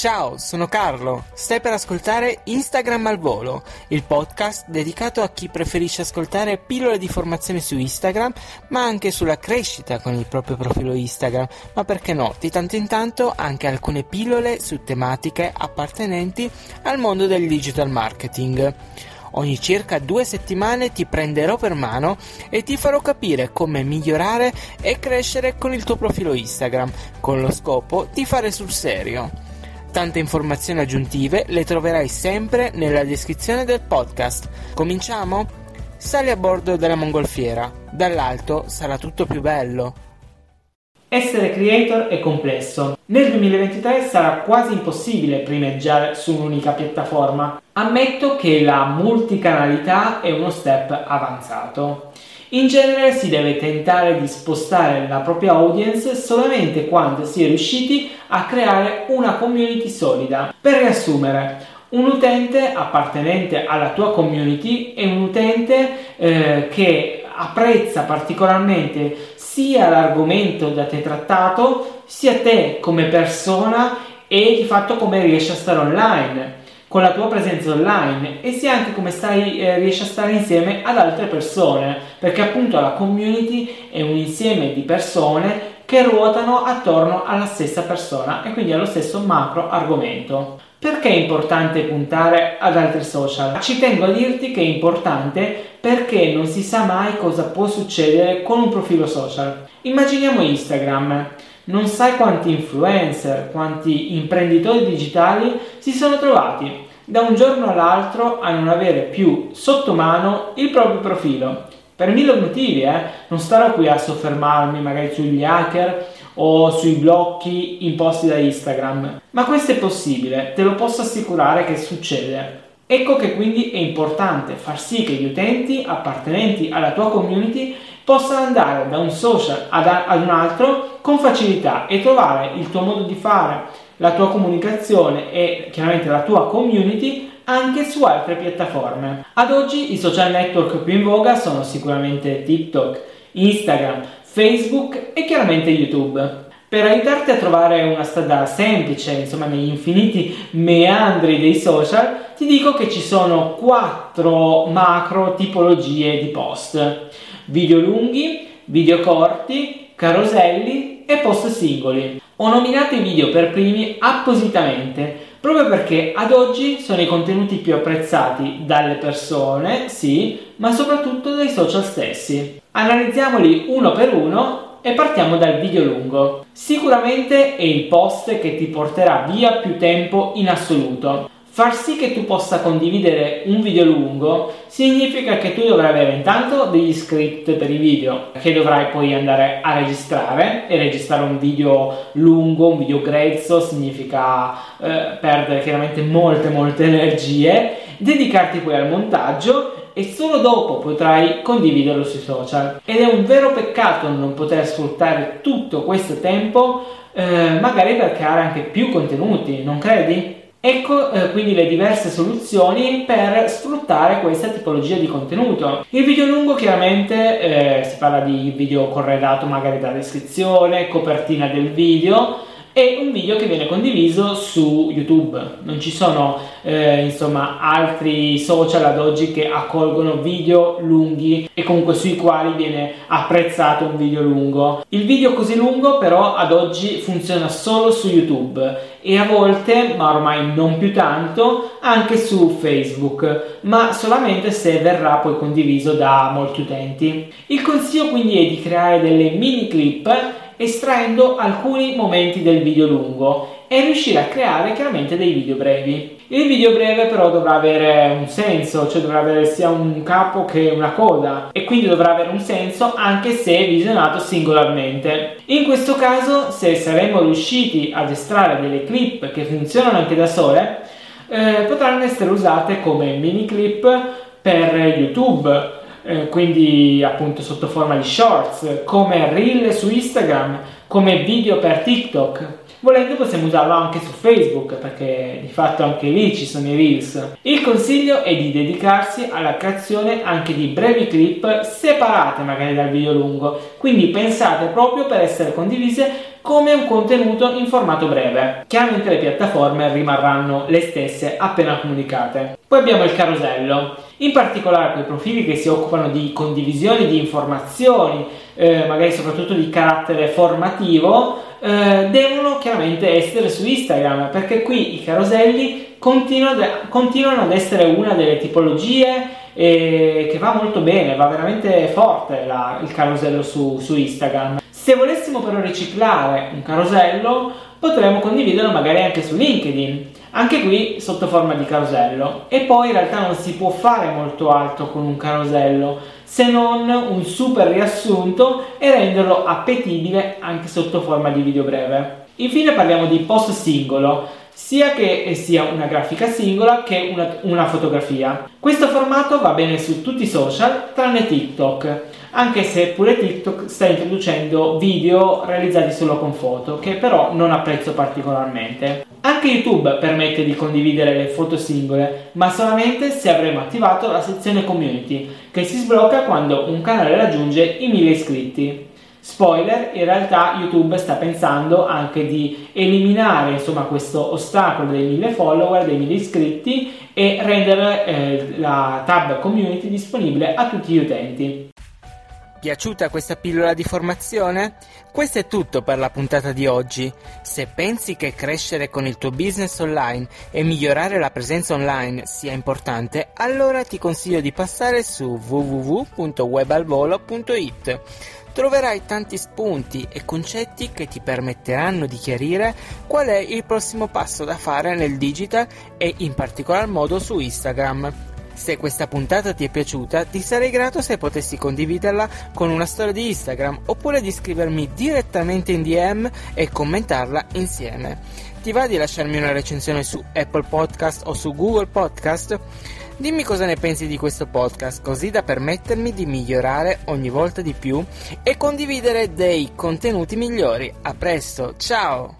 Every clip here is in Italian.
Ciao, sono Carlo. Stai per ascoltare Instagram al volo, il podcast dedicato a chi preferisce ascoltare pillole di formazione su Instagram, ma anche sulla crescita con il proprio profilo Instagram, ma perché no, di tanto in tanto anche alcune pillole su tematiche appartenenti al mondo del digital marketing. Ogni circa due settimane ti prenderò per mano e ti farò capire come migliorare e crescere con il tuo profilo Instagram, con lo scopo di fare sul serio. Tante informazioni aggiuntive le troverai sempre nella descrizione del podcast. Cominciamo? Sali a bordo della mongolfiera. Dall'alto sarà tutto più bello. Essere creator è complesso. Nel 2023 sarà quasi impossibile primeggiare su un'unica piattaforma. Ammetto che la multicanalità è uno step avanzato. In genere si deve tentare di spostare la propria audience solamente quando si è riusciti a creare una community solida. Per riassumere, un utente appartenente alla tua community è un utente eh, che apprezza particolarmente sia l'argomento da te trattato, sia te come persona e di fatto come riesci a stare online con la tua presenza online e sia anche come stai, eh, riesci a stare insieme ad altre persone, perché appunto la community è un insieme di persone che ruotano attorno alla stessa persona e quindi allo stesso macro argomento. Perché è importante puntare ad altri social? Ci tengo a dirti che è importante perché non si sa mai cosa può succedere con un profilo social. Immaginiamo Instagram non sai quanti influencer, quanti imprenditori digitali si sono trovati da un giorno all'altro a non avere più sotto mano il proprio profilo. Per mille motivi, eh? non starò qui a soffermarmi magari sugli hacker o sui blocchi imposti da Instagram, ma questo è possibile, te lo posso assicurare che succede. Ecco che quindi è importante far sì che gli utenti appartenenti alla tua community possano andare da un social ad, ad un altro con facilità e trovare il tuo modo di fare, la tua comunicazione e chiaramente la tua community anche su altre piattaforme. Ad oggi i social network più in voga sono sicuramente TikTok, Instagram, Facebook e chiaramente YouTube. Per aiutarti a trovare una strada semplice, insomma, negli infiniti meandri dei social, ti dico che ci sono quattro macro tipologie di post video lunghi, video corti, caroselli e post singoli. Ho nominato i video per primi appositamente proprio perché ad oggi sono i contenuti più apprezzati dalle persone, sì, ma soprattutto dai social stessi. Analizziamoli uno per uno e partiamo dal video lungo. Sicuramente è il post che ti porterà via più tempo in assoluto Far sì che tu possa condividere un video lungo significa che tu dovrai avere intanto degli script per i video che dovrai poi andare a registrare e registrare un video lungo, un video grezzo significa eh, perdere chiaramente molte molte energie, dedicarti poi al montaggio e solo dopo potrai condividerlo sui social. Ed è un vero peccato non poter sfruttare tutto questo tempo eh, magari per creare anche più contenuti, non credi? Ecco eh, quindi le diverse soluzioni per sfruttare questa tipologia di contenuto. Il video lungo chiaramente eh, si parla di video corredato magari da descrizione, copertina del video e un video che viene condiviso su YouTube. Non ci sono eh, insomma altri social ad oggi che accolgono video lunghi e comunque sui quali viene apprezzato un video lungo. Il video così lungo però ad oggi funziona solo su YouTube e a volte, ma ormai non più tanto, anche su Facebook, ma solamente se verrà poi condiviso da molti utenti. Il consiglio quindi è di creare delle mini clip estraendo alcuni momenti del video lungo è riuscire a creare chiaramente dei video brevi. Il video breve però dovrà avere un senso, cioè dovrà avere sia un capo che una coda e quindi dovrà avere un senso anche se visionato singolarmente. In questo caso, se saremo riusciti ad estrarre delle clip che funzionano anche da sole, eh, potranno essere usate come mini clip per YouTube, eh, quindi appunto sotto forma di shorts, come reel su Instagram, come video per TikTok. Volendo possiamo usarlo anche su Facebook perché di fatto anche lì ci sono i reels. Il consiglio è di dedicarsi alla creazione anche di brevi clip separate magari dal video lungo, quindi pensate proprio per essere condivise come un contenuto in formato breve. Chiaramente le piattaforme rimarranno le stesse appena comunicate. Poi abbiamo il carosello, in particolare quei profili che si occupano di condivisione di informazioni, eh, magari soprattutto di carattere formativo, eh, devono chiaramente essere su Instagram perché qui i caroselli continuano, continuano ad essere una delle tipologie eh, che va molto bene, va veramente forte la, il carosello su, su Instagram. Se volessimo però riciclare un carosello, potremmo condividerlo magari anche su LinkedIn, anche qui sotto forma di carosello. E poi in realtà non si può fare molto altro con un carosello, se non un super riassunto e renderlo appetibile anche sotto forma di video breve. Infine parliamo di post singolo, sia che sia una grafica singola che una, una fotografia. Questo formato va bene su tutti i social tranne TikTok anche se pure TikTok sta introducendo video realizzati solo con foto, che però non apprezzo particolarmente. Anche YouTube permette di condividere le foto singole, ma solamente se avremo attivato la sezione community, che si sblocca quando un canale raggiunge i 1000 iscritti. Spoiler, in realtà YouTube sta pensando anche di eliminare insomma, questo ostacolo dei 1000 follower, dei 1000 iscritti e rendere eh, la tab community disponibile a tutti gli utenti. Piaciuta questa pillola di formazione? Questo è tutto per la puntata di oggi. Se pensi che crescere con il tuo business online e migliorare la presenza online sia importante, allora ti consiglio di passare su www.webalvolo.it. Troverai tanti spunti e concetti che ti permetteranno di chiarire qual è il prossimo passo da fare nel digital e in particolar modo su Instagram. Se questa puntata ti è piaciuta, ti sarei grato se potessi condividerla con una storia di Instagram oppure di scrivermi direttamente in DM e commentarla insieme. Ti va di lasciarmi una recensione su Apple Podcast o su Google Podcast? Dimmi cosa ne pensi di questo podcast, così da permettermi di migliorare ogni volta di più e condividere dei contenuti migliori. A presto, ciao!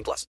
18 plus.